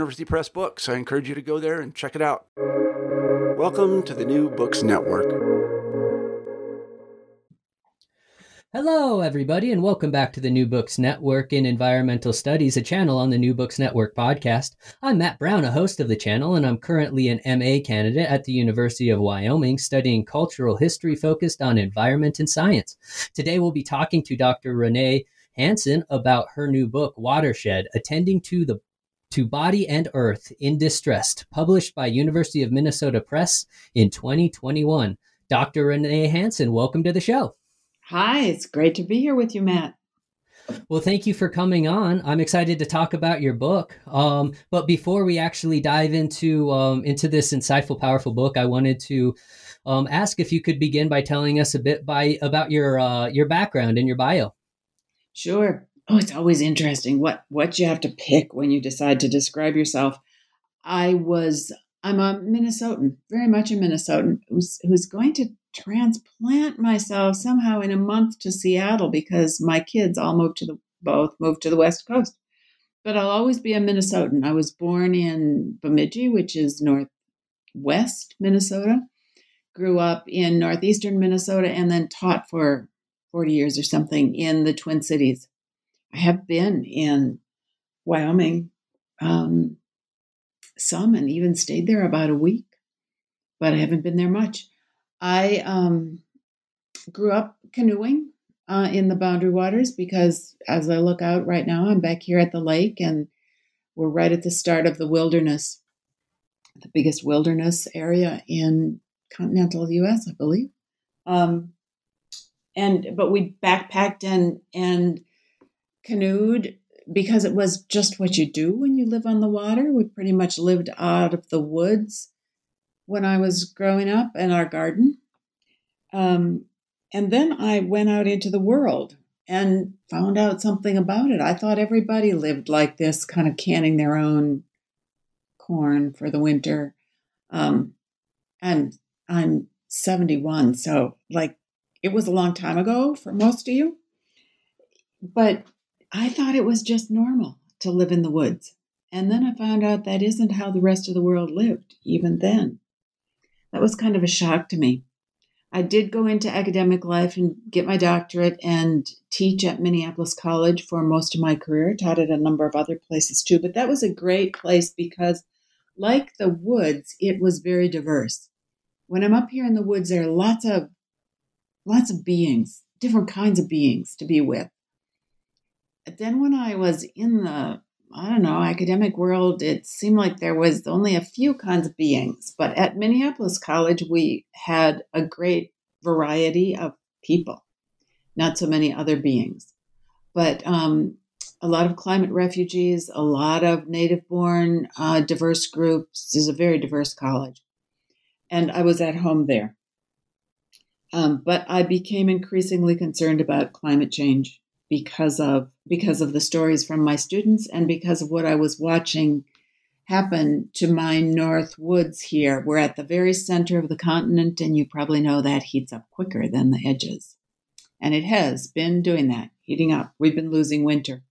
Press books. I encourage you to go there and check it out. Welcome to the New Books Network. Hello, everybody, and welcome back to the New Books Network in Environmental Studies, a channel on the New Books Network podcast. I'm Matt Brown, a host of the channel, and I'm currently an MA candidate at the University of Wyoming studying cultural history focused on environment and science. Today, we'll be talking to Dr. Renee Hansen about her new book, Watershed Attending to the to Body and Earth in Distress, published by University of Minnesota Press in 2021. Dr. Renee Hansen, welcome to the show. Hi, it's great to be here with you, Matt. Well, thank you for coming on. I'm excited to talk about your book. Um, but before we actually dive into um, into this insightful, powerful book, I wanted to um, ask if you could begin by telling us a bit by about your uh, your background and your bio. Sure. Oh, it's always interesting what what you have to pick when you decide to describe yourself. I was I'm a Minnesotan, very much a Minnesotan, who's who's going to transplant myself somehow in a month to Seattle because my kids all moved to the both moved to the West Coast. But I'll always be a Minnesotan. I was born in Bemidji, which is northwest Minnesota. Grew up in northeastern Minnesota and then taught for 40 years or something in the Twin Cities. I have been in Wyoming um, some and even stayed there about a week, but I haven't been there much. I um, grew up canoeing uh, in the Boundary Waters because as I look out right now, I'm back here at the lake and we're right at the start of the wilderness, the biggest wilderness area in continental U.S., I believe. Um, and but we backpacked and and canoed because it was just what you do when you live on the water. We pretty much lived out of the woods when I was growing up in our garden. Um, and then I went out into the world and found out something about it. I thought everybody lived like this, kind of canning their own corn for the winter. Um, and I'm 71, so like it was a long time ago for most of you. But I thought it was just normal to live in the woods. And then I found out that isn't how the rest of the world lived, even then. That was kind of a shock to me. I did go into academic life and get my doctorate and teach at Minneapolis College for most of my career, taught at a number of other places too. But that was a great place because, like the woods, it was very diverse. When I'm up here in the woods, there are lots of lots of beings, different kinds of beings to be with. Then when I was in the I don't know, academic world, it seemed like there was only a few kinds of beings. But at Minneapolis College, we had a great variety of people, not so many other beings. But um, a lot of climate refugees, a lot of native born uh, diverse groups. This is a very diverse college. And I was at home there. Um, but I became increasingly concerned about climate change because of because of the stories from my students and because of what I was watching happen to my north woods here. We're at the very center of the continent, and you probably know that heats up quicker than the edges. And it has been doing that, heating up. We've been losing winter.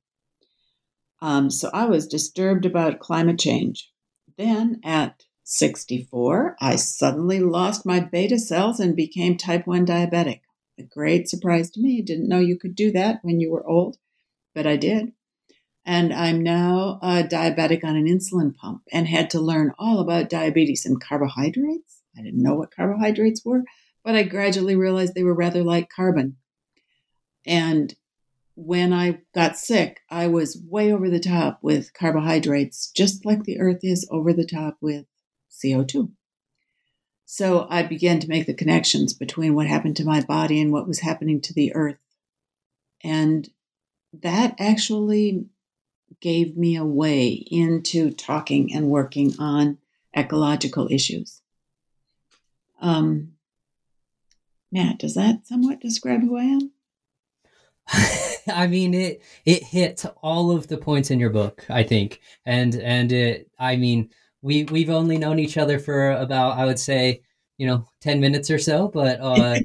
Um, so I was disturbed about climate change. Then at 64, I suddenly lost my beta cells and became type 1 diabetic. A great surprise to me. Didn't know you could do that when you were old, but I did. And I'm now a diabetic on an insulin pump and had to learn all about diabetes and carbohydrates. I didn't know what carbohydrates were, but I gradually realized they were rather like carbon. And when I got sick, I was way over the top with carbohydrates, just like the earth is over the top with CO2. So I began to make the connections between what happened to my body and what was happening to the earth. And that actually gave me a way into talking and working on ecological issues. Um, Matt, does that somewhat describe who I am? I mean it it hit all of the points in your book, I think. And and it I mean, we we've only known each other for about I would say, you know, 10 minutes or so, but uh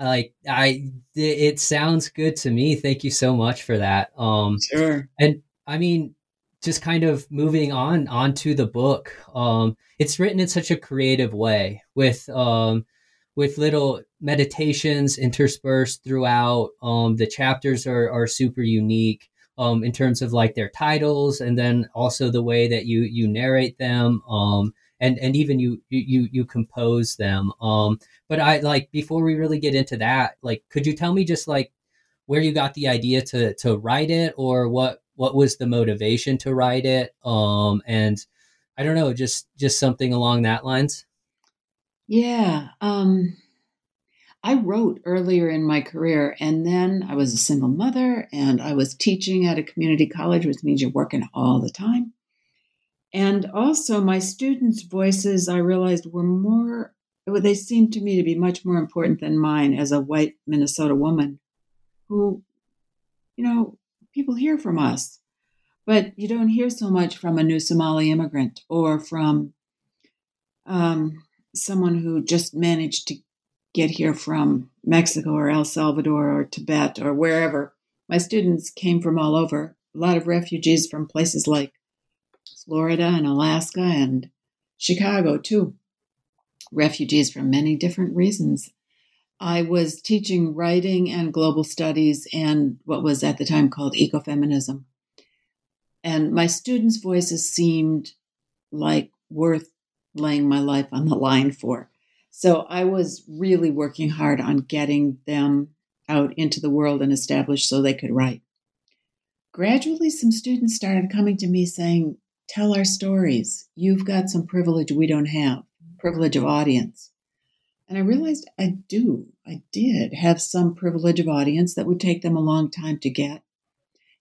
like I it sounds good to me. Thank you so much for that. Um Sure. And I mean, just kind of moving on onto the book. Um it's written in such a creative way with um with little meditations interspersed throughout. Um, the chapters are, are super unique um, in terms of like their titles, and then also the way that you you narrate them, um, and and even you you you compose them. Um, but I like before we really get into that, like, could you tell me just like where you got the idea to to write it, or what what was the motivation to write it? Um, and I don't know, just just something along that lines. Yeah. Um, I wrote earlier in my career, and then I was a single mother and I was teaching at a community college, which means you're working all the time. And also, my students' voices, I realized, were more, they seemed to me to be much more important than mine as a white Minnesota woman who, you know, people hear from us, but you don't hear so much from a new Somali immigrant or from, um, someone who just managed to get here from Mexico or El Salvador or Tibet or wherever. My students came from all over, a lot of refugees from places like Florida and Alaska and Chicago, too. Refugees for many different reasons. I was teaching writing and global studies and what was at the time called ecofeminism. And my students' voices seemed like worth laying my life on the line for. So I was really working hard on getting them out into the world and established so they could write. Gradually, some students started coming to me saying, Tell our stories. You've got some privilege we don't have, privilege of audience. And I realized I do, I did have some privilege of audience that would take them a long time to get.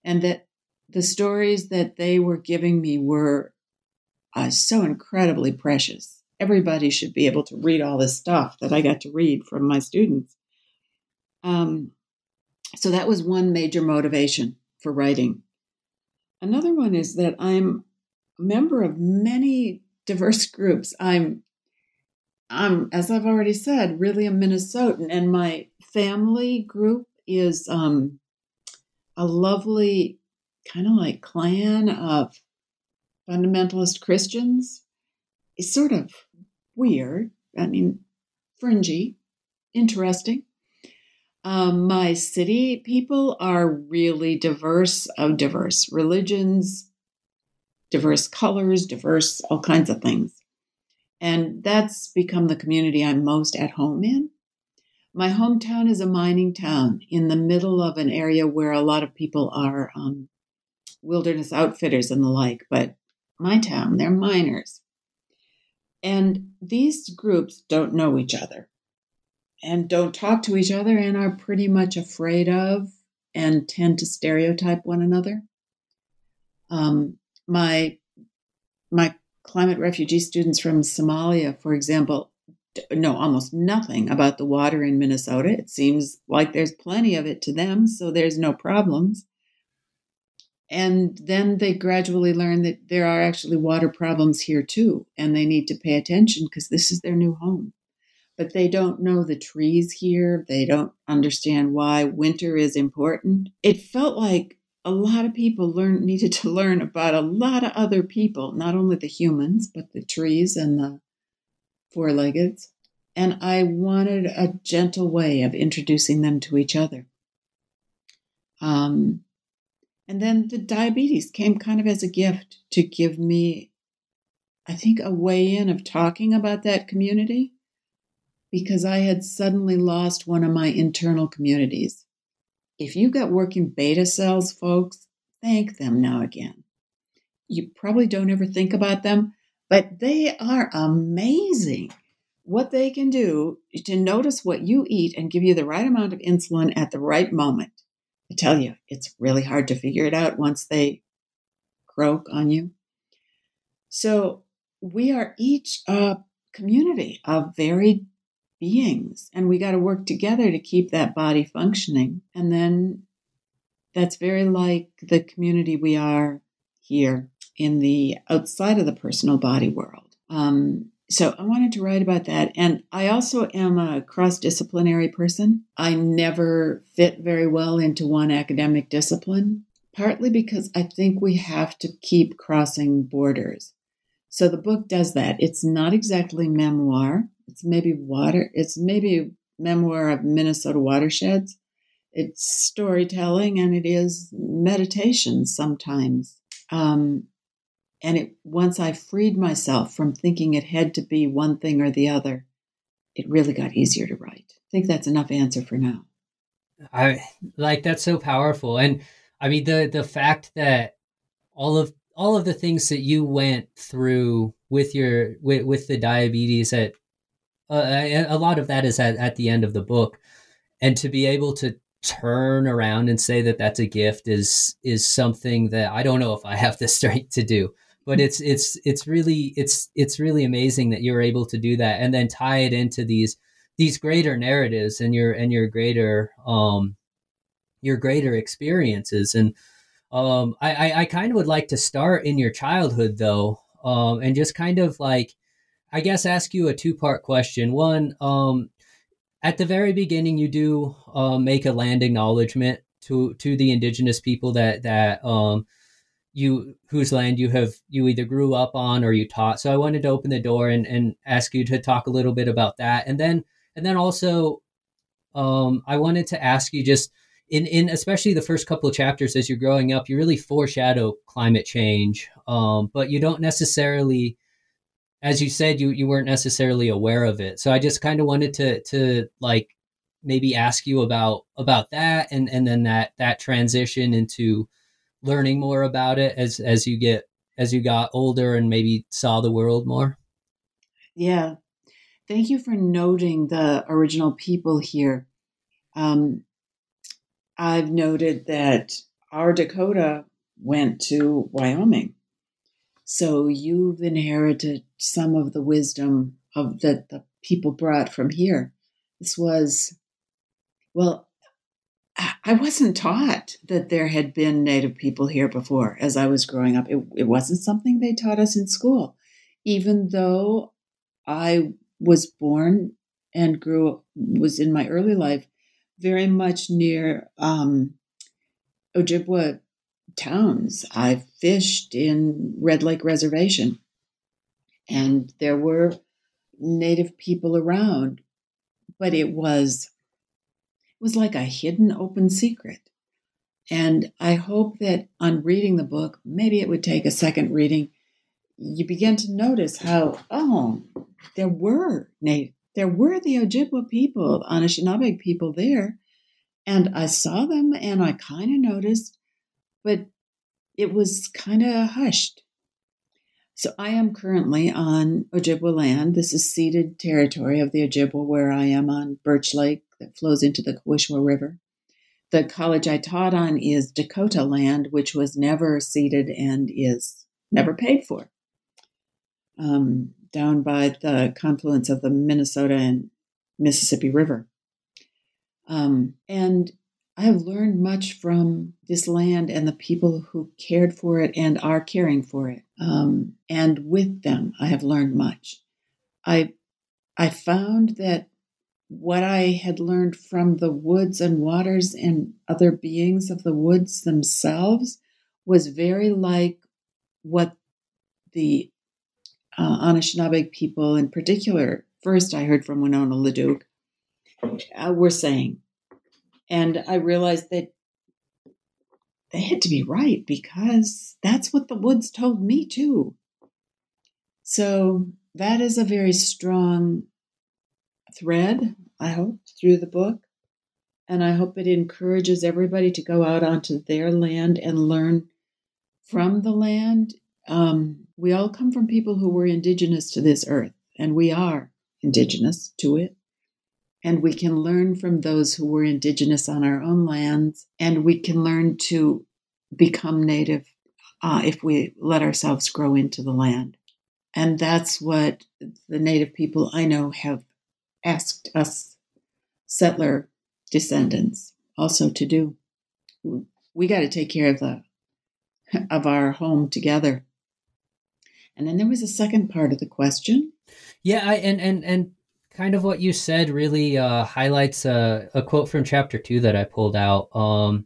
And that the stories that they were giving me were uh, so incredibly precious. Everybody should be able to read all this stuff that I got to read from my students. Um, so that was one major motivation for writing. Another one is that I'm a member of many diverse groups. I'm, I'm, as I've already said, really a Minnesotan, and my family group is um, a lovely kind of like clan of fundamentalist Christians is sort of weird. I mean, fringy, interesting. Um, my city people are really diverse of diverse religions, diverse colors, diverse all kinds of things. And that's become the community I'm most at home in. My hometown is a mining town in the middle of an area where a lot of people are um, wilderness outfitters and the like, but my town, they're miners. And these groups don't know each other and don't talk to each other and are pretty much afraid of and tend to stereotype one another. Um, my my climate refugee students from Somalia, for example, know almost nothing about the water in Minnesota. It seems like there's plenty of it to them, so there's no problems. And then they gradually learn that there are actually water problems here too, and they need to pay attention because this is their new home. But they don't know the trees here. They don't understand why winter is important. It felt like a lot of people learned needed to learn about a lot of other people, not only the humans, but the trees and the four-leggeds. And I wanted a gentle way of introducing them to each other. Um, and then the diabetes came kind of as a gift to give me, I think, a way in of talking about that community because I had suddenly lost one of my internal communities. If you've got working beta cells, folks, thank them now again. You probably don't ever think about them, but they are amazing. What they can do to notice what you eat and give you the right amount of insulin at the right moment. I tell you, it's really hard to figure it out once they croak on you. So we are each a community of varied beings, and we got to work together to keep that body functioning. And then that's very like the community we are here in the outside of the personal body world. Um, so I wanted to write about that. And I also am a cross disciplinary person. I never fit very well into one academic discipline, partly because I think we have to keep crossing borders. So the book does that. It's not exactly memoir. It's maybe water. It's maybe memoir of Minnesota watersheds. It's storytelling and it is meditation sometimes. Um, and it, once I freed myself from thinking it had to be one thing or the other, it really got easier to write. I think that's enough answer for now. I like that's so powerful. And I mean the the fact that all of all of the things that you went through with your with, with the diabetes at uh, a lot of that is at, at the end of the book and to be able to turn around and say that that's a gift is is something that I don't know if I have the strength to do but it's it's it's really it's it's really amazing that you're able to do that and then tie it into these these greater narratives and your and your greater um your greater experiences. And um I, I i kind of would like to start in your childhood though um and just kind of like i guess ask you a two part question. One um at the very beginning you do uh, make a land acknowledgement to to the indigenous people that that um you whose land you have you either grew up on or you taught. So I wanted to open the door and, and ask you to talk a little bit about that. And then and then also um, I wanted to ask you just in in especially the first couple of chapters as you're growing up, you really foreshadow climate change. Um, but you don't necessarily as you said, you you weren't necessarily aware of it. So I just kind of wanted to to like maybe ask you about about that and and then that that transition into learning more about it as as you get as you got older and maybe saw the world more? Yeah. Thank you for noting the original people here. Um, I've noted that our Dakota went to Wyoming. So you've inherited some of the wisdom of that the people brought from here. This was, well, I wasn't taught that there had been Native people here before as I was growing up. It, it wasn't something they taught us in school, even though I was born and grew was in my early life very much near um, Ojibwa towns. I fished in Red Lake Reservation, and there were Native people around, but it was was like a hidden open secret. And I hope that on reading the book, maybe it would take a second reading, you begin to notice how, oh, there were Native, there were the Ojibwa people, Anishinaabe people there. And I saw them and I kind of noticed, but it was kind of hushed. So I am currently on Ojibwa land. This is ceded territory of the Ojibwa where I am on Birch Lake that flows into the Kawishiwi River. The college I taught on is Dakota land, which was never ceded and is never paid for. Um, down by the confluence of the Minnesota and Mississippi River. Um, and I have learned much from this land and the people who cared for it and are caring for it. Um, and with them, I have learned much. I I found that what I had learned from the woods and waters and other beings of the woods themselves was very like what the uh, Anishinaabe people, in particular, first I heard from Winona LaDuke, uh, were saying. And I realized that they had to be right because that's what the woods told me too. So that is a very strong thread, I hope, through the book. And I hope it encourages everybody to go out onto their land and learn from the land. Um, we all come from people who were indigenous to this earth, and we are indigenous to it. And we can learn from those who were indigenous on our own lands, and we can learn to become native uh, if we let ourselves grow into the land. And that's what the native people I know have asked us settler descendants also to do. We got to take care of the of our home together. And then there was a second part of the question. Yeah, I, and and and kind of what you said really uh, highlights a, a, quote from chapter two that I pulled out, um,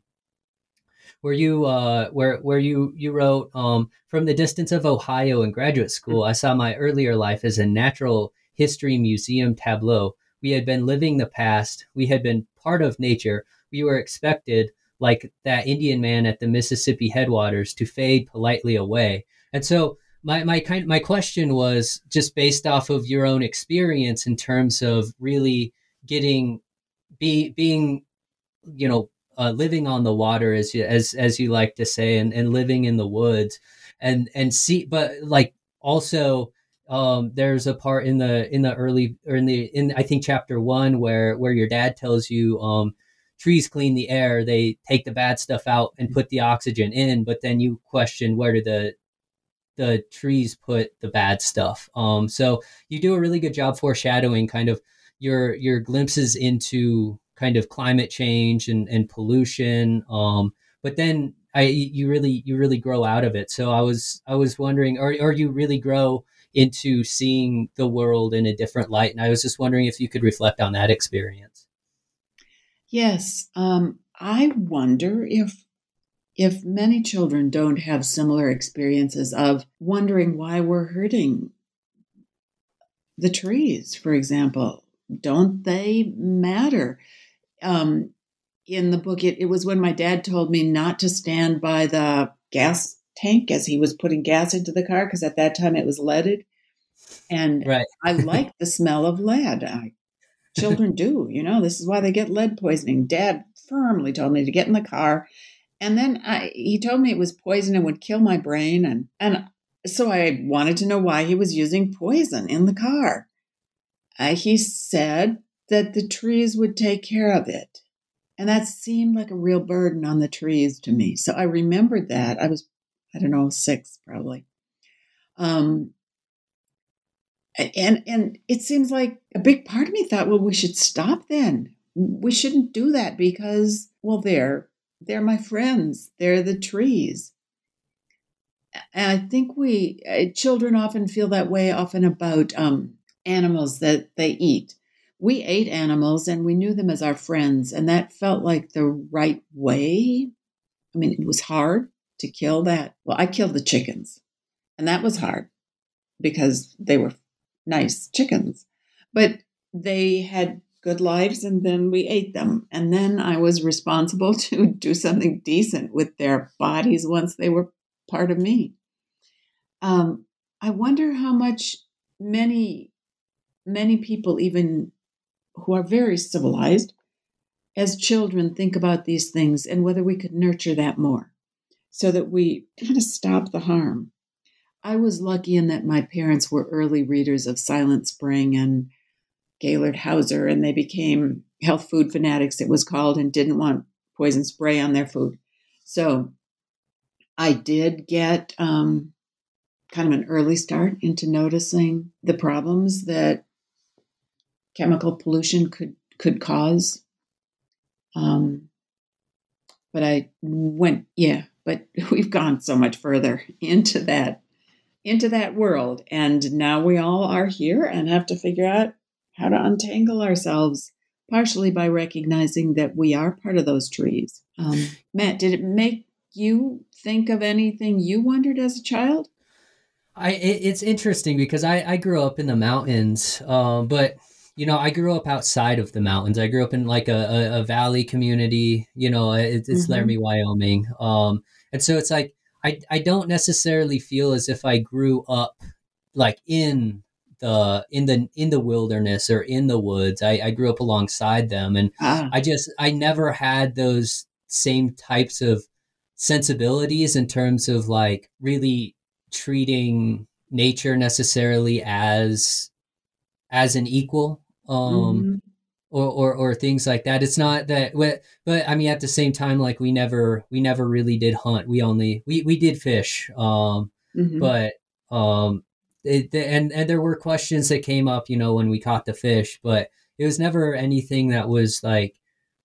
where you uh, where where you you wrote um, from the distance of Ohio in graduate school, I saw my earlier life as a natural history museum tableau. We had been living the past. We had been part of nature. We were expected, like that Indian man at the Mississippi headwaters, to fade politely away. And so my my kind my question was just based off of your own experience in terms of really getting be being you know uh, living on the water as you as as you like to say and, and living in the woods and and see but like also um, there's a part in the in the early or in the in I think chapter one where where your dad tells you um, trees clean the air they take the bad stuff out and put the oxygen in but then you question where do the the trees put the bad stuff. Um, so you do a really good job foreshadowing kind of your your glimpses into kind of climate change and, and pollution. Um, but then I you really you really grow out of it. So I was I was wondering, or or you really grow into seeing the world in a different light. And I was just wondering if you could reflect on that experience. Yes, um, I wonder if if many children don't have similar experiences of wondering why we're hurting the trees, for example, don't they matter? Um, in the book, it, it was when my dad told me not to stand by the gas tank as he was putting gas into the car because at that time it was leaded. And right. I like the smell of lead. I, children do, you know, this is why they get lead poisoning. Dad firmly told me to get in the car and then I, he told me it was poison and would kill my brain. And, and so I wanted to know why he was using poison in the car. Uh, he said that the trees would take care of it. And that seemed like a real burden on the trees to me. So I remembered that. I was, I don't know, six probably. Um, and and it seems like a big part of me thought, well, we should stop then. We shouldn't do that because, well, they're they're my friends. They're the trees. And I think we uh, children often feel that way often about um, animals that they eat. We ate animals and we knew them as our friends, and that felt like the right way. I mean, it was hard to kill that. Well, I killed the chickens, and that was hard because they were nice chickens, but they had good lives and then we ate them. And then I was responsible to do something decent with their bodies once they were part of me. Um, I wonder how much many, many people, even who are very civilized, as children think about these things and whether we could nurture that more so that we kind of stop the harm. I was lucky in that my parents were early readers of Silent Spring and Gaylord Hauser, and they became health food fanatics, it was called, and didn't want poison spray on their food. So I did get um, kind of an early start into noticing the problems that chemical pollution could could cause. Um, but I went, yeah, but we've gone so much further into that into that world and now we all are here and have to figure out how to untangle ourselves partially by recognizing that we are part of those trees um, matt did it make you think of anything you wondered as a child I it, it's interesting because I I grew up in the mountains, um, but you know I grew up outside of the mountains. I grew up in like a, a, a valley community. You know, it, it's mm-hmm. Laramie, Wyoming, um, and so it's like I I don't necessarily feel as if I grew up like in the in the in the wilderness or in the woods. I, I grew up alongside them, and ah. I just I never had those same types of sensibilities in terms of like really treating nature necessarily as as an equal um mm-hmm. Or, or or things like that. It's not that but, but i mean at the same time like we never we never really did hunt. We only we we did fish um mm-hmm. but um it, and and there were questions that came up you know when we caught the fish but it was never anything that was like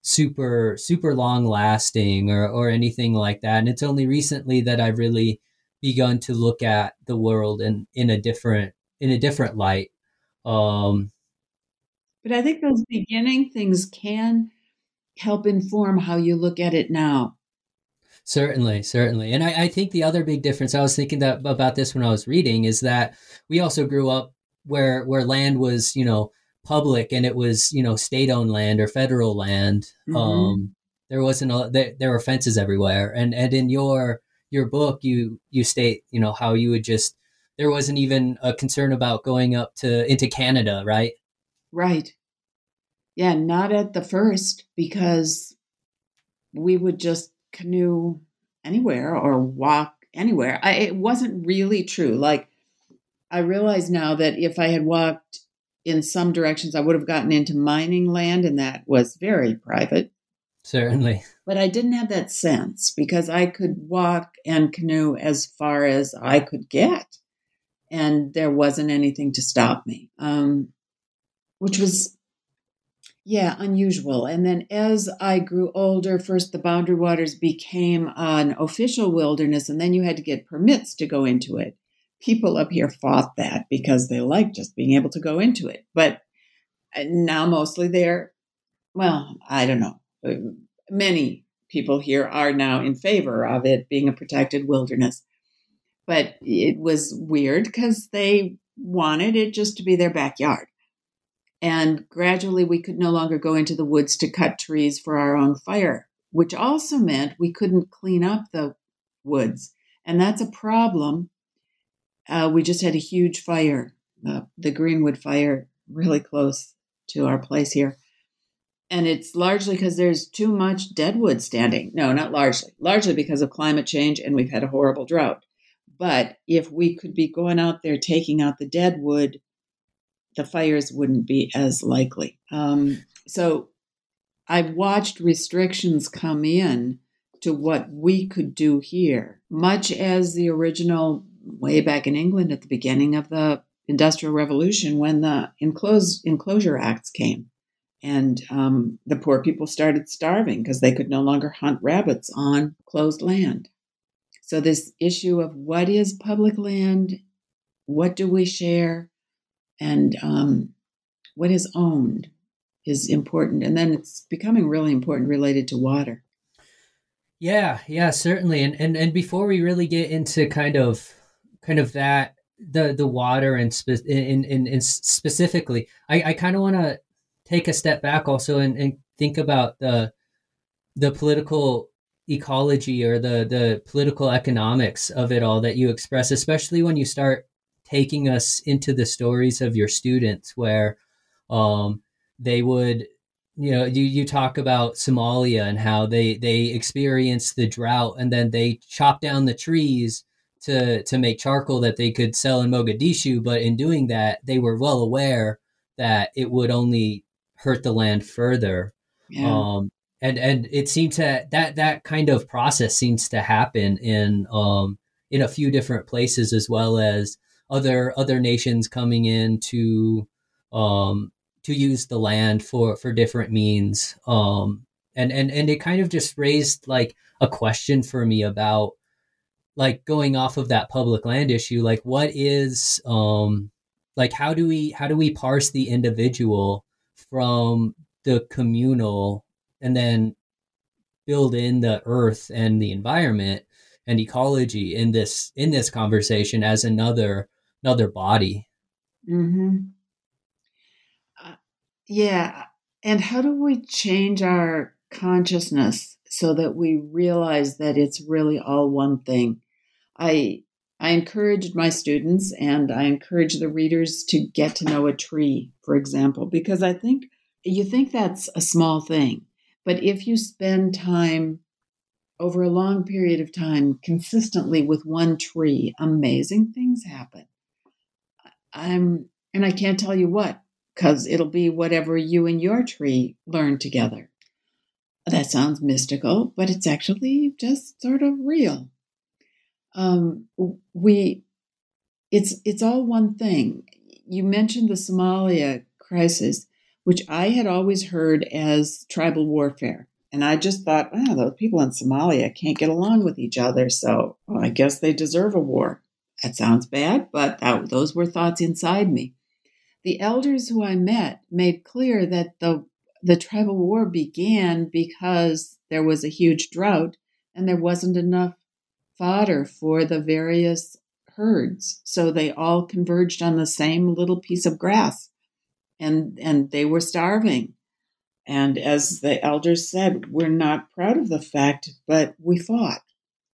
super super long lasting or or anything like that. And it's only recently that I've really begun to look at the world in in a different in a different light. Um but i think those beginning things can help inform how you look at it now certainly certainly and I, I think the other big difference i was thinking that about this when i was reading is that we also grew up where where land was you know public and it was you know state owned land or federal land mm-hmm. um there wasn't a there, there were fences everywhere and and in your your book, you you state, you know, how you would just there wasn't even a concern about going up to into Canada, right? Right. Yeah, not at the first because we would just canoe anywhere or walk anywhere. I, it wasn't really true. Like I realize now that if I had walked in some directions, I would have gotten into mining land, and that was very private. Certainly. But I didn't have that sense because I could walk and canoe as far as I could get. And there wasn't anything to stop me, um, which was, yeah, unusual. And then as I grew older, first the boundary waters became an official wilderness, and then you had to get permits to go into it. People up here fought that because they liked just being able to go into it. But uh, now mostly they're, well, I don't know many people here are now in favor of it being a protected wilderness. But it was weird because they wanted it just to be their backyard. And gradually, we could no longer go into the woods to cut trees for our own fire, which also meant we couldn't clean up the woods. And that's a problem. Uh, we just had a huge fire, uh, the Greenwood fire, really close to our place here and it's largely because there's too much deadwood standing. No, not largely. Largely because of climate change and we've had a horrible drought. But if we could be going out there taking out the deadwood, the fires wouldn't be as likely. Um, so I've watched restrictions come in to what we could do here, much as the original way back in England at the beginning of the Industrial Revolution when the enclosed enclosure acts came and um, the poor people started starving because they could no longer hunt rabbits on closed land. So, this issue of what is public land, what do we share, and um, what is owned is important. And then it's becoming really important related to water. Yeah, yeah, certainly. And and and before we really get into kind of kind of that the the water and spe- in, in, in specifically, I, I kind of want to take a step back also and, and think about the the political ecology or the the political economics of it all that you express especially when you start taking us into the stories of your students where um they would you know you, you talk about somalia and how they they experience the drought and then they chop down the trees to to make charcoal that they could sell in mogadishu but in doing that they were well aware that it would only hurt the land further. Yeah. Um, and and it seems to that that kind of process seems to happen in um, in a few different places as well as other other nations coming in to um, to use the land for for different means. Um, and and and it kind of just raised like a question for me about like going off of that public land issue like what is um like how do we how do we parse the individual from the communal and then build in the earth and the environment and ecology in this in this conversation as another another body mm-hmm. uh, yeah and how do we change our consciousness so that we realize that it's really all one thing i i encouraged my students and i encourage the readers to get to know a tree for example because i think you think that's a small thing but if you spend time over a long period of time consistently with one tree, amazing things happen. I'm and I can't tell you what because it'll be whatever you and your tree learn together. That sounds mystical, but it's actually just sort of real. Um, we, it's it's all one thing. You mentioned the Somalia crisis, which I had always heard as tribal warfare. And I just thought, oh, those people in Somalia can't get along with each other, so well, I guess they deserve a war. That sounds bad, but that, those were thoughts inside me. The elders who I met made clear that the the tribal war began because there was a huge drought and there wasn't enough fodder for the various herds. So they all converged on the same little piece of grass and and they were starving. And as the elders said, we're not proud of the fact, but we fought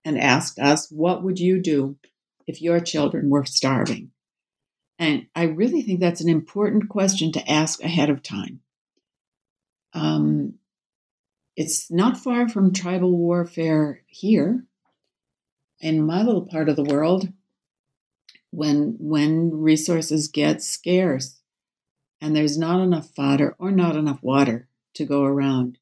and asked us, What would you do if your children were starving? And I really think that's an important question to ask ahead of time. Um, it's not far from tribal warfare here in my little part of the world when when resources get scarce and there's not enough fodder or not enough water to go around.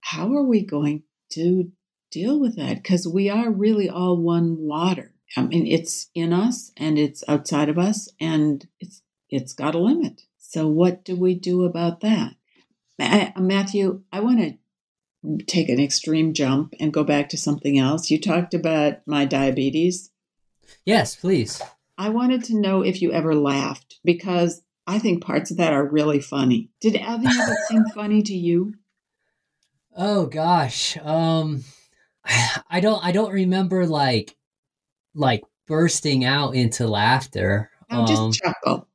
How are we going to deal with that? Because we are really all one water. I mean, it's in us and it's outside of us, and it's it's got a limit. So, what do we do about that? Matthew, I want to take an extreme jump and go back to something else. You talked about my diabetes. Yes, please. I wanted to know if you ever laughed because I think parts of that are really funny. Did of it seem funny to you? Oh gosh. Um I don't I don't remember like like bursting out into laughter. No, um, just chuckle.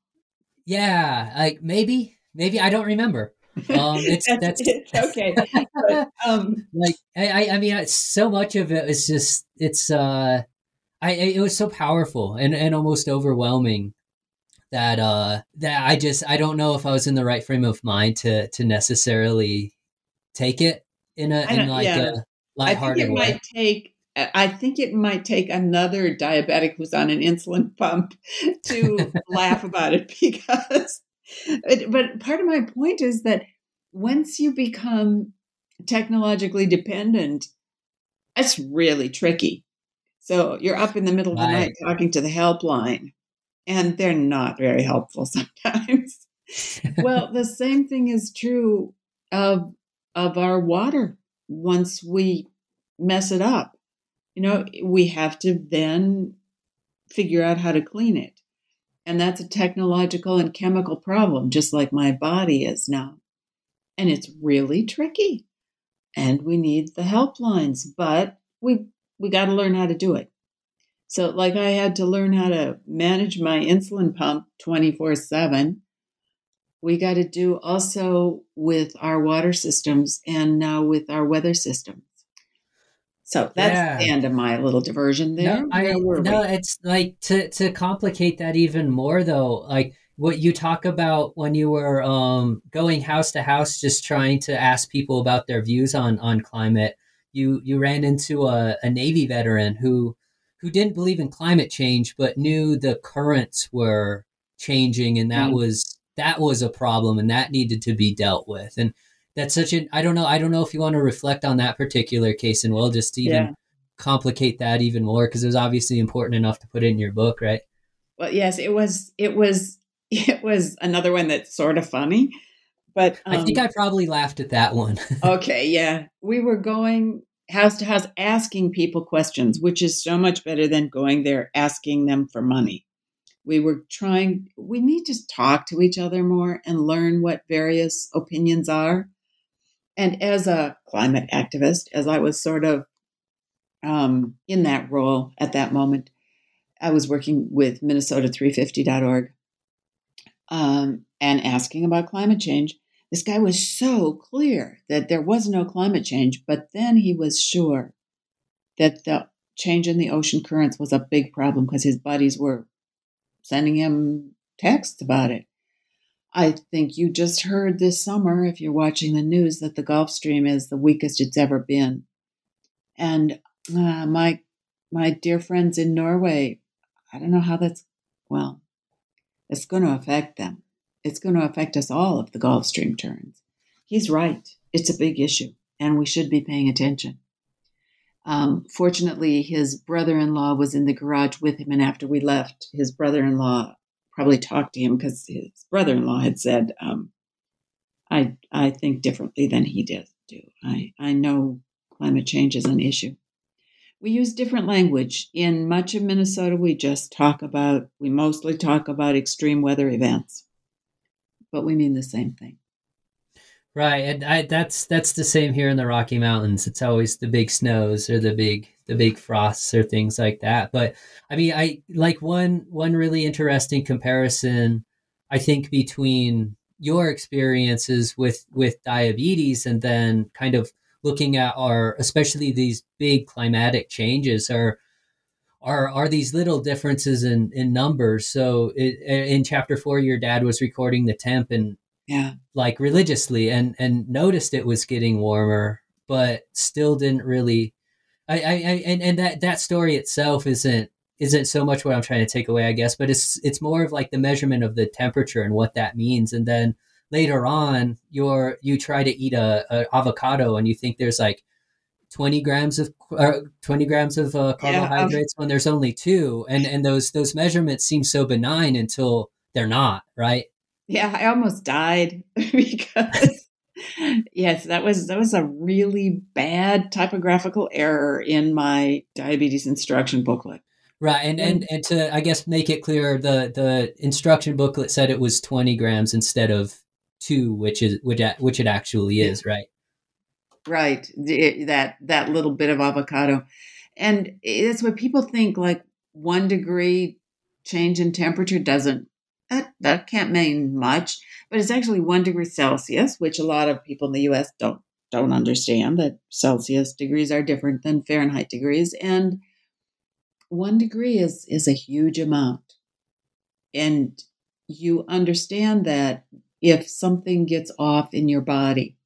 Yeah, like maybe maybe I don't remember. Um it's that's, it's okay. but, um like I I mean so much of it is just it's uh I it was so powerful and and almost overwhelming that uh that I just I don't know if I was in the right frame of mind to to necessarily take it in a in like yeah. a lighthearted I think it way. might take I think it might take another diabetic who's on an insulin pump to laugh about it because but part of my point is that once you become technologically dependent that's really tricky so you're up in the middle of the night talking to the helpline and they're not very helpful sometimes. well, the same thing is true of of our water once we mess it up. You know, we have to then figure out how to clean it. And that's a technological and chemical problem, just like my body is now. And it's really tricky. And we need the helplines, but we we got to learn how to do it. So, like, I had to learn how to manage my insulin pump 24 7. We got to do also with our water systems and now with our weather systems. So that's yeah. the end of my little diversion there. No, I, no it's like to, to complicate that even more, though, like what you talk about when you were um, going house to house, just trying to ask people about their views on, on climate. You, you ran into a, a Navy veteran who who didn't believe in climate change but knew the currents were changing and that mm. was that was a problem and that needed to be dealt with and that's such an i don't know i don't know if you want to reflect on that particular case and we'll just even yeah. complicate that even more because it was obviously important enough to put it in your book right well yes it was it was it was another one that's sort of funny But um, I think I probably laughed at that one. okay, yeah. We were going house to house asking people questions, which is so much better than going there asking them for money. We were trying, we need to talk to each other more and learn what various opinions are. And as a climate activist, as I was sort of um, in that role at that moment, I was working with Minnesota350.org um, and asking about climate change. This guy was so clear that there was no climate change, but then he was sure that the change in the ocean currents was a big problem because his buddies were sending him texts about it. I think you just heard this summer, if you're watching the news, that the Gulf Stream is the weakest it's ever been. And uh, my my dear friends in Norway, I don't know how that's well. It's going to affect them it's going to affect us all if the Gulf Stream turns. He's right. It's a big issue, and we should be paying attention. Um, fortunately, his brother in law was in the garage with him, and after we left, his brother in law probably talked to him because his brother in law had said, um, I, I think differently than he did do. I, I know climate change is an issue. We use different language. In much of Minnesota, we just talk about, we mostly talk about extreme weather events but we mean the same thing. Right, and I, that's that's the same here in the Rocky Mountains. It's always the big snows or the big the big frosts or things like that. But I mean, I like one one really interesting comparison. I think between your experiences with with diabetes and then kind of looking at our especially these big climatic changes are are are these little differences in in numbers. So it, eh, in chapter four, your dad was recording the temp and yeah, like religiously, and and noticed it was getting warmer, but still didn't really. I, I, I and, and that that story itself isn't isn't so much what I'm trying to take away, I guess, but it's it's more of like the measurement of the temperature and what that means, and then later on, you're you try to eat a, a avocado and you think there's like 20 grams of uh, 20 grams of uh, carbohydrates yeah, when there's only two and and those those measurements seem so benign until they're not right? Yeah i almost died because yes that was that was a really bad typographical error in my diabetes instruction booklet. Right and and and to i guess make it clear the the instruction booklet said it was 20 grams instead of two which is which which it actually is right? Right that that little bit of avocado. And it's what people think like one degree change in temperature doesn't that that can't mean much but it's actually one degree celsius which a lot of people in the us don't don't understand that celsius degrees are different than fahrenheit degrees and one degree is is a huge amount. And you understand that if something gets off in your body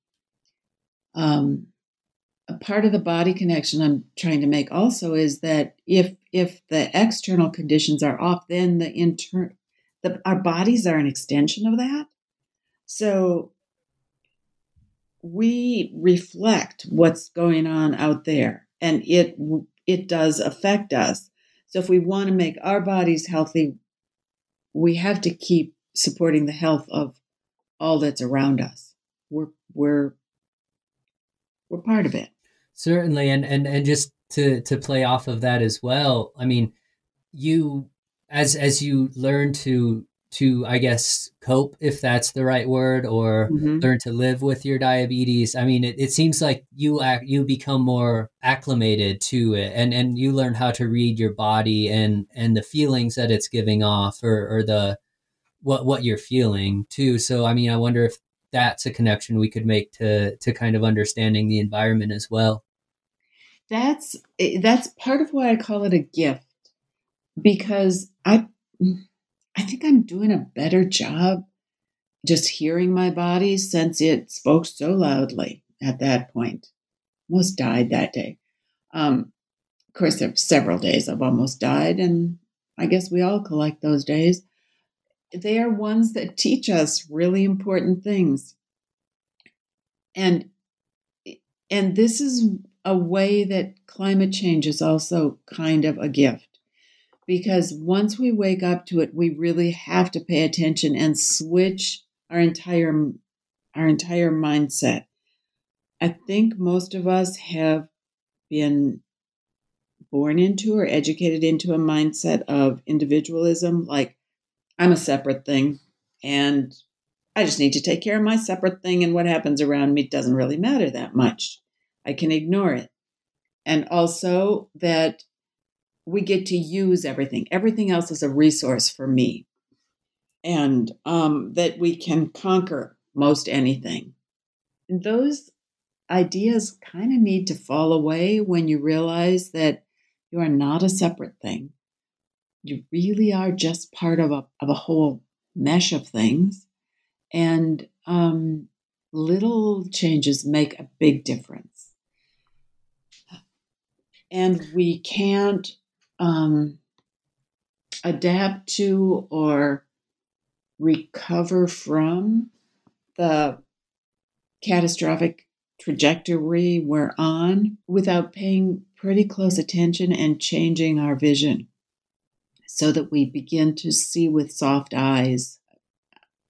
um, a part of the body connection I'm trying to make also is that if if the external conditions are off, then the internal the, our bodies are an extension of that. So we reflect what's going on out there, and it it does affect us. So if we want to make our bodies healthy, we have to keep supporting the health of all that's around us. We're we're we're part of it. Certainly, and and and just to to play off of that as well. I mean, you as as you learn to to I guess cope if that's the right word or mm-hmm. learn to live with your diabetes. I mean, it, it seems like you act, you become more acclimated to it and and you learn how to read your body and and the feelings that it's giving off or or the what what you're feeling too. So I mean, I wonder if that's a connection we could make to to kind of understanding the environment as well that's eh, that's part of why i call it a gift because i i think i'm doing a better job just hearing my body since it spoke so loudly at that point. Almost died that day. Um, of course there were several days i've almost died and i guess we all collect those days. They are ones that teach us really important things. And and this is a way that climate change is also kind of a gift because once we wake up to it we really have to pay attention and switch our entire our entire mindset. I think most of us have been born into or educated into a mindset of individualism, like I'm a separate thing and I just need to take care of my separate thing, and what happens around me doesn't really matter that much. I can ignore it. And also that we get to use everything, everything else is a resource for me. And um, that we can conquer most anything. And those ideas kind of need to fall away when you realize that you are not a separate thing. You really are just part of a, of a whole mesh of things. And um, little changes make a big difference. And we can't um, adapt to or recover from the catastrophic trajectory we're on without paying pretty close attention and changing our vision so that we begin to see with soft eyes.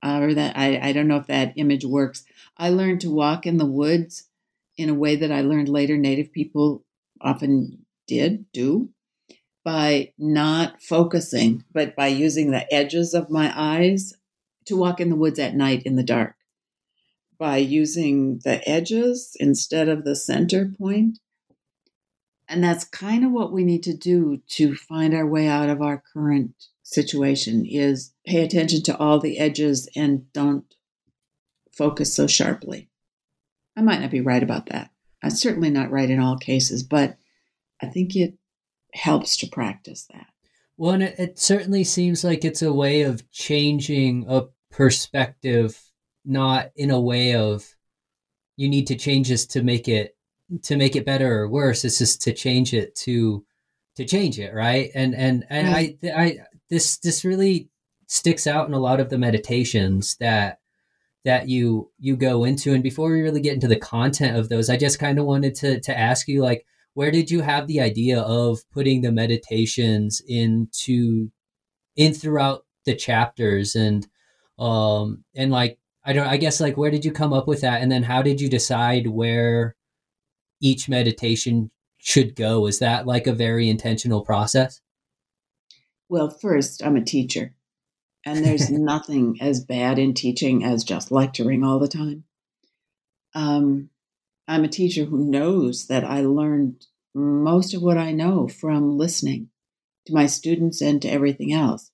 Uh, or that I, I don't know if that image works. I learned to walk in the woods in a way that I learned later Native people often did do by not focusing, but by using the edges of my eyes to walk in the woods at night in the dark by using the edges instead of the center point. And that's kind of what we need to do to find our way out of our current situation is pay attention to all the edges and don't focus so sharply. I might not be right about that. I'm certainly not right in all cases, but I think it helps to practice that. Well, and it, it certainly seems like it's a way of changing a perspective not in a way of you need to change this to make it to make it better or worse. It's just to change it to to change it right? And and and i i this this really sticks out in a lot of the meditations that that you you go into. And before we really get into the content of those i just kind of wanted to to ask you like where did you have the idea of putting the meditations into in throughout the chapters and um and like I don't I guess like where did you come up with that and then how did you decide where each meditation should go? Is that like a very intentional process? Well, first, I'm a teacher. And there's nothing as bad in teaching as just lecturing all the time. Um, I'm a teacher who knows that I learned most of what I know from listening to my students and to everything else.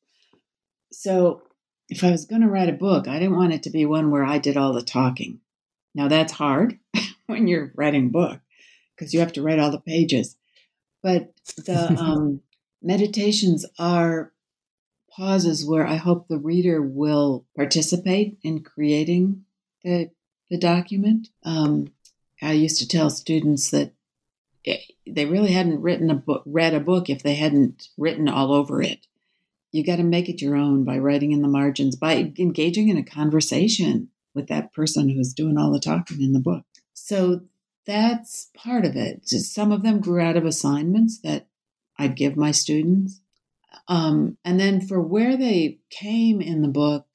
So if I was going to write a book, I didn't want it to be one where I did all the talking. Now that's hard when you're writing a book because you have to write all the pages. But the um, meditations are pauses where I hope the reader will participate in creating the the document. Um, I used to tell students that eh, they really hadn't written a book, read a book if they hadn't written all over it you got to make it your own by writing in the margins, by engaging in a conversation with that person who's doing all the talking in the book. So that's part of it. some of them grew out of assignments that I'd give my students. Um, and then for where they came in the book,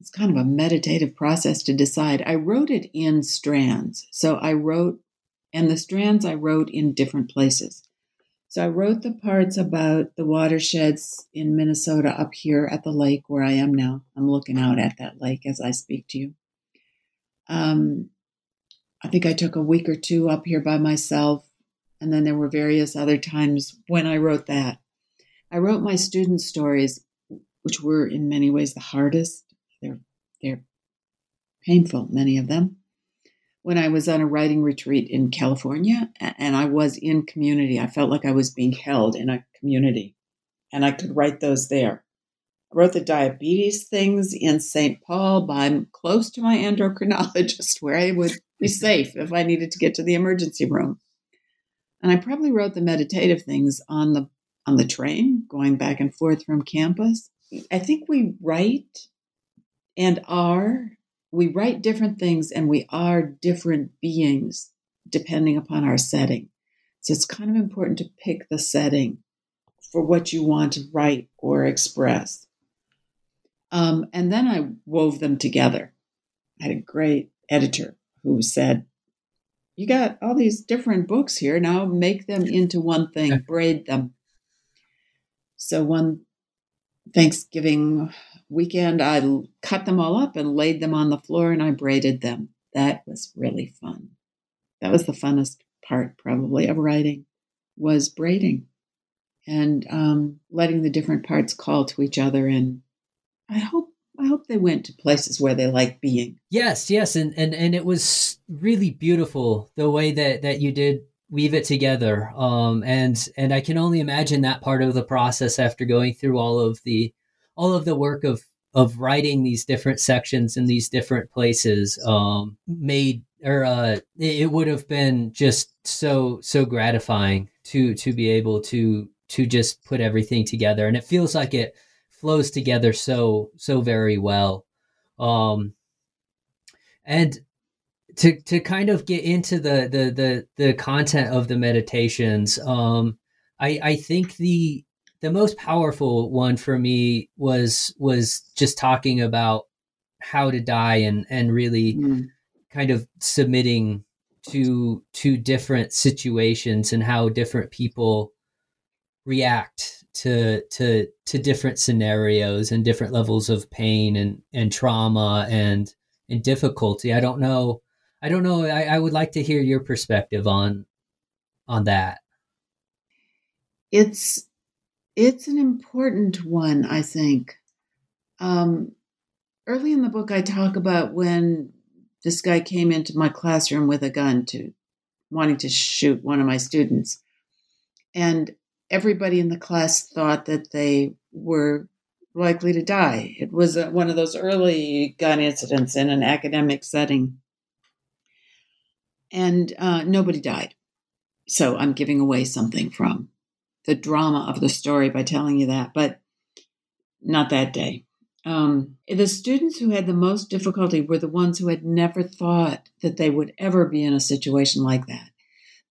it's kind of a meditative process to decide. I wrote it in strands. So I wrote, and the strands I wrote in different places. So I wrote the parts about the watersheds in Minnesota up here at the lake where I am now. I'm looking out at that lake as I speak to you. Um, I think I took a week or two up here by myself, and then there were various other times when I wrote that. I wrote my student stories, which were in many ways the hardest. Painful, many of them when I was on a writing retreat in California and I was in community. I felt like I was being held in a community and I could write those there. I wrote the diabetes things in St. Paul, but I'm close to my endocrinologist where I would be safe if I needed to get to the emergency room. And I probably wrote the meditative things on the on the train going back and forth from campus. I think we write and are we write different things and we are different beings depending upon our setting. So it's kind of important to pick the setting for what you want to write or express. Um, and then I wove them together. I had a great editor who said, You got all these different books here. Now make them into one thing, braid them. So one Thanksgiving weekend, I cut them all up and laid them on the floor and I braided them. That was really fun. That was the funnest part, probably, of writing, was braiding and um, letting the different parts call to each other. And I hope I hope they went to places where they like being. Yes, yes, and and and it was really beautiful the way that that you did weave it together. Um, and and I can only imagine that part of the process after going through all of the all of the work of of writing these different sections in these different places um, made or uh, it would have been just so so gratifying to to be able to to just put everything together. And it feels like it flows together so so very well. Um and to to kind of get into the the the the content of the meditations um i i think the the most powerful one for me was was just talking about how to die and and really mm. kind of submitting to to different situations and how different people react to to to different scenarios and different levels of pain and and trauma and and difficulty i don't know i don't know i, I would like to hear your perspective on on that it's it's an important one i think um early in the book i talk about when this guy came into my classroom with a gun to wanting to shoot one of my students and everybody in the class thought that they were likely to die. It was a, one of those early gun incidents in an academic setting. And uh, nobody died. So I'm giving away something from the drama of the story by telling you that, but not that day. Um, the students who had the most difficulty were the ones who had never thought that they would ever be in a situation like that.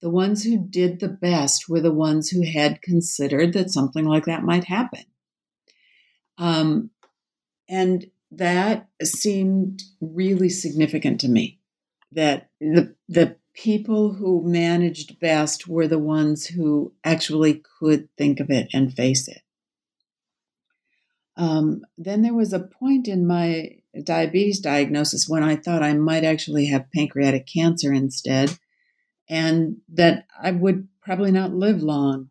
The ones who did the best were the ones who had considered that something like that might happen. Um, and that seemed really significant to me that the, the people who managed best were the ones who actually could think of it and face it. Um, then there was a point in my diabetes diagnosis when I thought I might actually have pancreatic cancer instead and that I would probably not live long.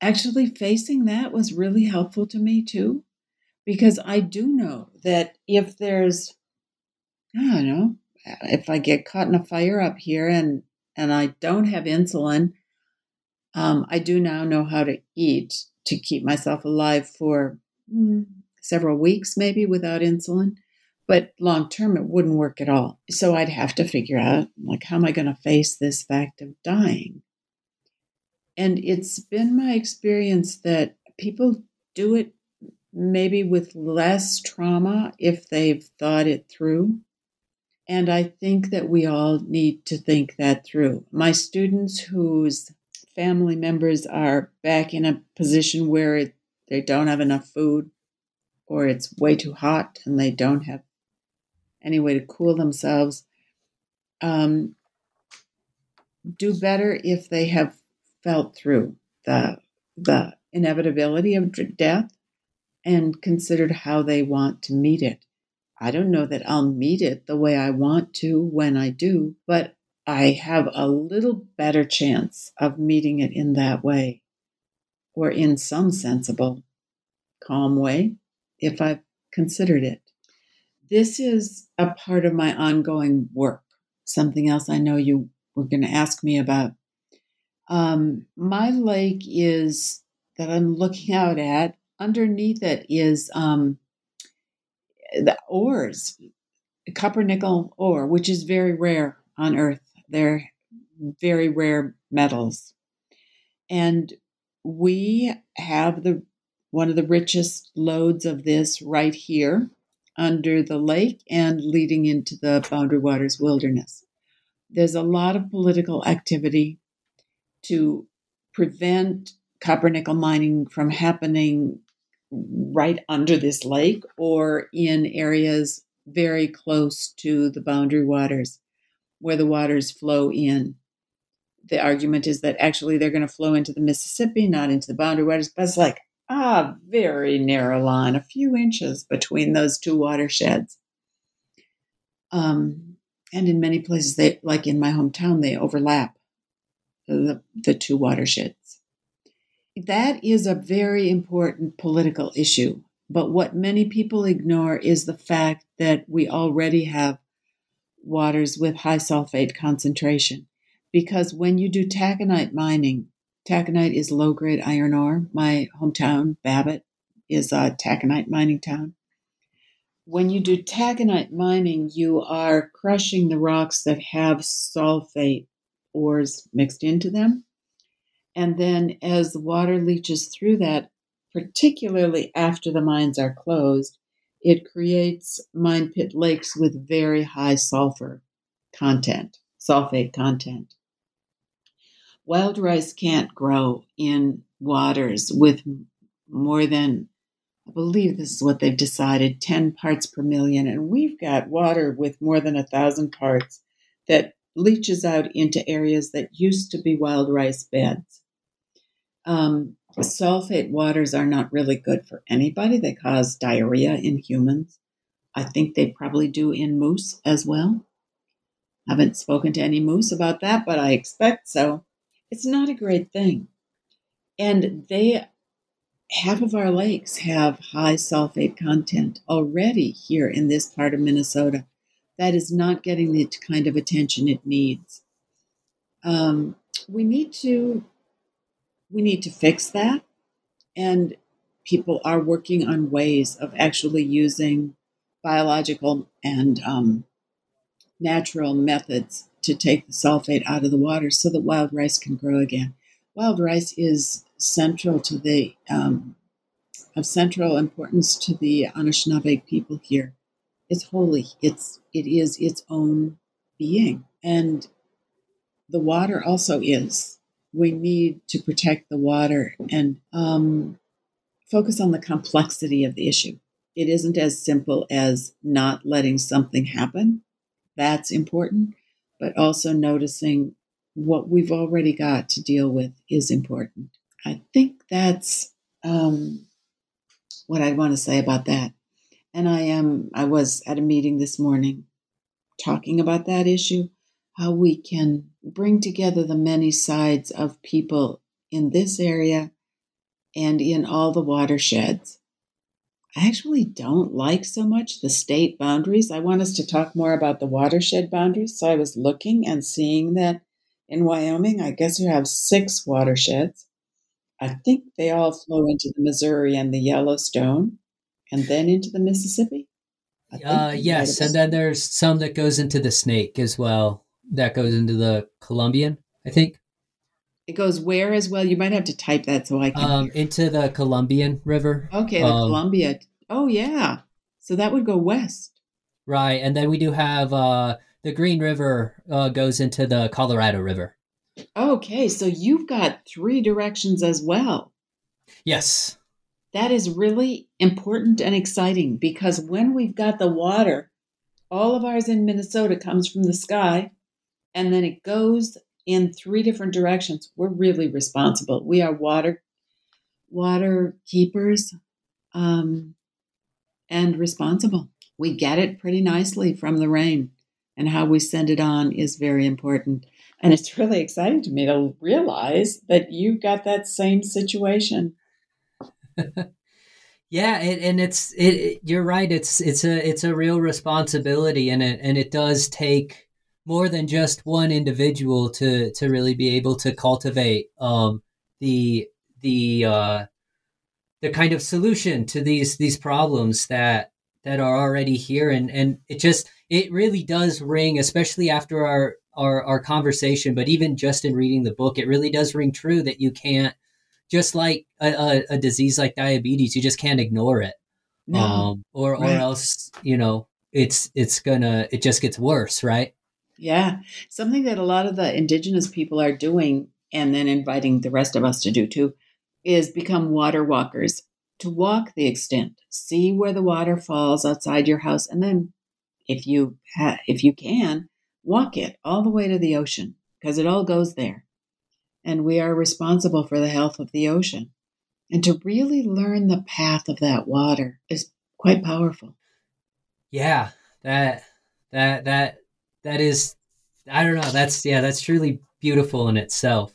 Actually, facing that was really helpful to me too, because I do know that if there's, I don't know, if I get caught in a fire up here and and I don't have insulin, um, I do now know how to eat to keep myself alive for mm, several weeks, maybe without insulin. But long term, it wouldn't work at all. So I'd have to figure out, like, how am I going to face this fact of dying? And it's been my experience that people do it maybe with less trauma if they've thought it through. And I think that we all need to think that through. My students whose family members are back in a position where it, they don't have enough food or it's way too hot and they don't have any way to cool themselves, um, do better if they have felt through the the inevitability of death and considered how they want to meet it. I don't know that I'll meet it the way I want to when I do, but I have a little better chance of meeting it in that way or in some sensible, calm way if I've considered it. This is a part of my ongoing work, something else I know you were going to ask me about. Um, my lake is that I'm looking out at. Underneath it is um, the ores, copper nickel ore, which is very rare on Earth. They're very rare metals. And we have the one of the richest loads of this right here under the lake and leading into the Boundary Waters Wilderness. There's a lot of political activity to prevent copper nickel mining from happening right under this lake or in areas very close to the boundary waters where the waters flow in. The argument is that actually they're going to flow into the Mississippi, not into the boundary waters, but it's like a very narrow line, a few inches between those two watersheds. Um, and in many places, they like in my hometown, they overlap the, the two watersheds. That is a very important political issue. But what many people ignore is the fact that we already have waters with high sulfate concentration. Because when you do taconite mining, taconite is low grade iron ore. My hometown, Babbitt, is a taconite mining town. When you do taconite mining, you are crushing the rocks that have sulfate ores mixed into them. And then as the water leaches through that, particularly after the mines are closed, it creates mine pit lakes with very high sulfur content, sulfate content. Wild rice can't grow in waters with more than, I believe this is what they've decided, 10 parts per million. And we've got water with more than a thousand parts that leaches out into areas that used to be wild rice beds. Um, sulfate waters are not really good for anybody. They cause diarrhea in humans. I think they probably do in moose as well. Haven't spoken to any moose about that, but I expect so. It's not a great thing. And they half of our lakes have high sulfate content already here in this part of Minnesota that is not getting the kind of attention it needs. Um, we need to we need to fix that, and people are working on ways of actually using biological and um, natural methods to take the sulfate out of the water so that wild rice can grow again. Wild rice is central to the um, of central importance to the Anishinaabe people here it's holy. It's it is its own being. And the water also is. We need to protect the water and um, focus on the complexity of the issue. It isn't as simple as not letting something happen. That's important. But also noticing what we've already got to deal with is important. I think that's um, what I want to say about that. And I am I was at a meeting this morning talking about that issue, how we can bring together the many sides of people in this area and in all the watersheds. I actually don't like so much the state boundaries. I want us to talk more about the watershed boundaries. So I was looking and seeing that in Wyoming, I guess you have six watersheds. I think they all flow into the Missouri and the Yellowstone and then into the Mississippi? Uh, yes, and then there's some that goes into the Snake as well. That goes into the Columbian, I think. It goes where as well? You might have to type that so I can. Um, into the Columbian River. Okay, the um, Columbia. Oh yeah, so that would go west. Right, and then we do have uh, the Green River uh, goes into the Colorado River. Okay, so you've got three directions as well. Yes that is really important and exciting because when we've got the water, all of ours in Minnesota comes from the sky and then it goes in three different directions. We're really responsible. We are water water keepers um, and responsible. We get it pretty nicely from the rain, and how we send it on is very important. And it's really exciting to me to realize that you've got that same situation yeah, it, and it's it, it, You're right. It's it's a it's a real responsibility, and it and it does take more than just one individual to to really be able to cultivate um, the the uh, the kind of solution to these these problems that that are already here, and and it just it really does ring, especially after our our, our conversation, but even just in reading the book, it really does ring true that you can't just like a, a, a disease like diabetes, you just can't ignore it. No. Um, or right. or else you know it's it's gonna it just gets worse, right? Yeah, something that a lot of the indigenous people are doing, and then inviting the rest of us to do too, is become water walkers. To walk the extent, see where the water falls outside your house, and then if you ha- if you can, walk it all the way to the ocean because it all goes there. And we are responsible for the health of the ocean. And to really learn the path of that water is quite powerful. Yeah, that that that that is I don't know, that's yeah, that's truly beautiful in itself.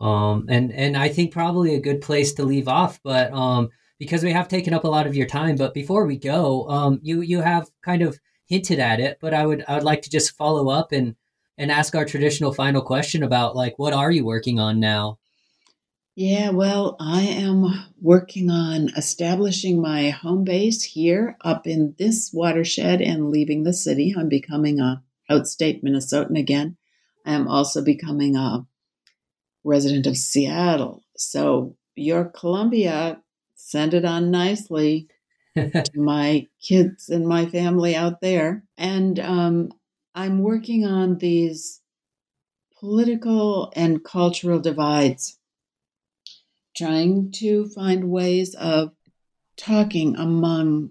Um and and I think probably a good place to leave off, but um because we have taken up a lot of your time, but before we go, um you you have kind of hinted at it, but I would I would like to just follow up and and ask our traditional final question about like what are you working on now? Yeah, well, I am working on establishing my home base here up in this watershed and leaving the city. I'm becoming a outstate Minnesotan again. I am also becoming a resident of Seattle. So your Columbia, send it on nicely to my kids and my family out there. And um, I'm working on these political and cultural divides, trying to find ways of talking among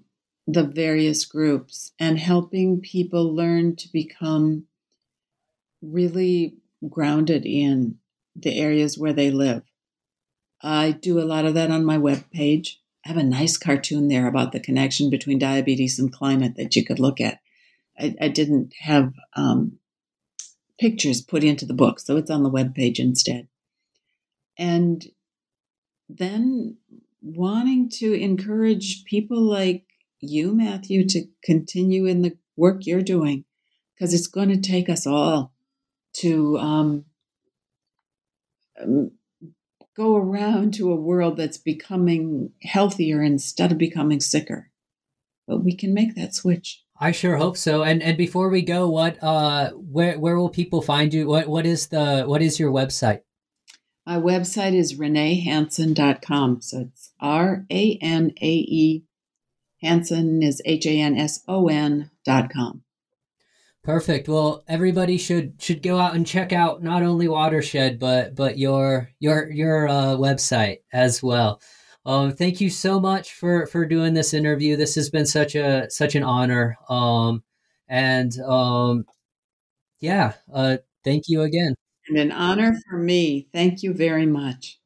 the various groups and helping people learn to become really grounded in the areas where they live. I do a lot of that on my web page. I have a nice cartoon there about the connection between diabetes and climate that you could look at. I, I didn't have um, pictures put into the book, so it's on the web page instead. And then wanting to encourage people like you, Matthew, to continue in the work you're doing, because it's going to take us all to um, um, go around to a world that's becoming healthier instead of becoming sicker. But we can make that switch. I sure hope so. And and before we go, what uh where where will people find you? What what is the what is your website? My website is ranaehanson.com. So it's R A N A E Hanson is H A N S O N dot com. Perfect. Well, everybody should should go out and check out not only Watershed but but your your your uh, website as well. Um, thank you so much for for doing this interview. This has been such a such an honor. Um, and um, yeah, uh, thank you again. And an honor for me. Thank you very much.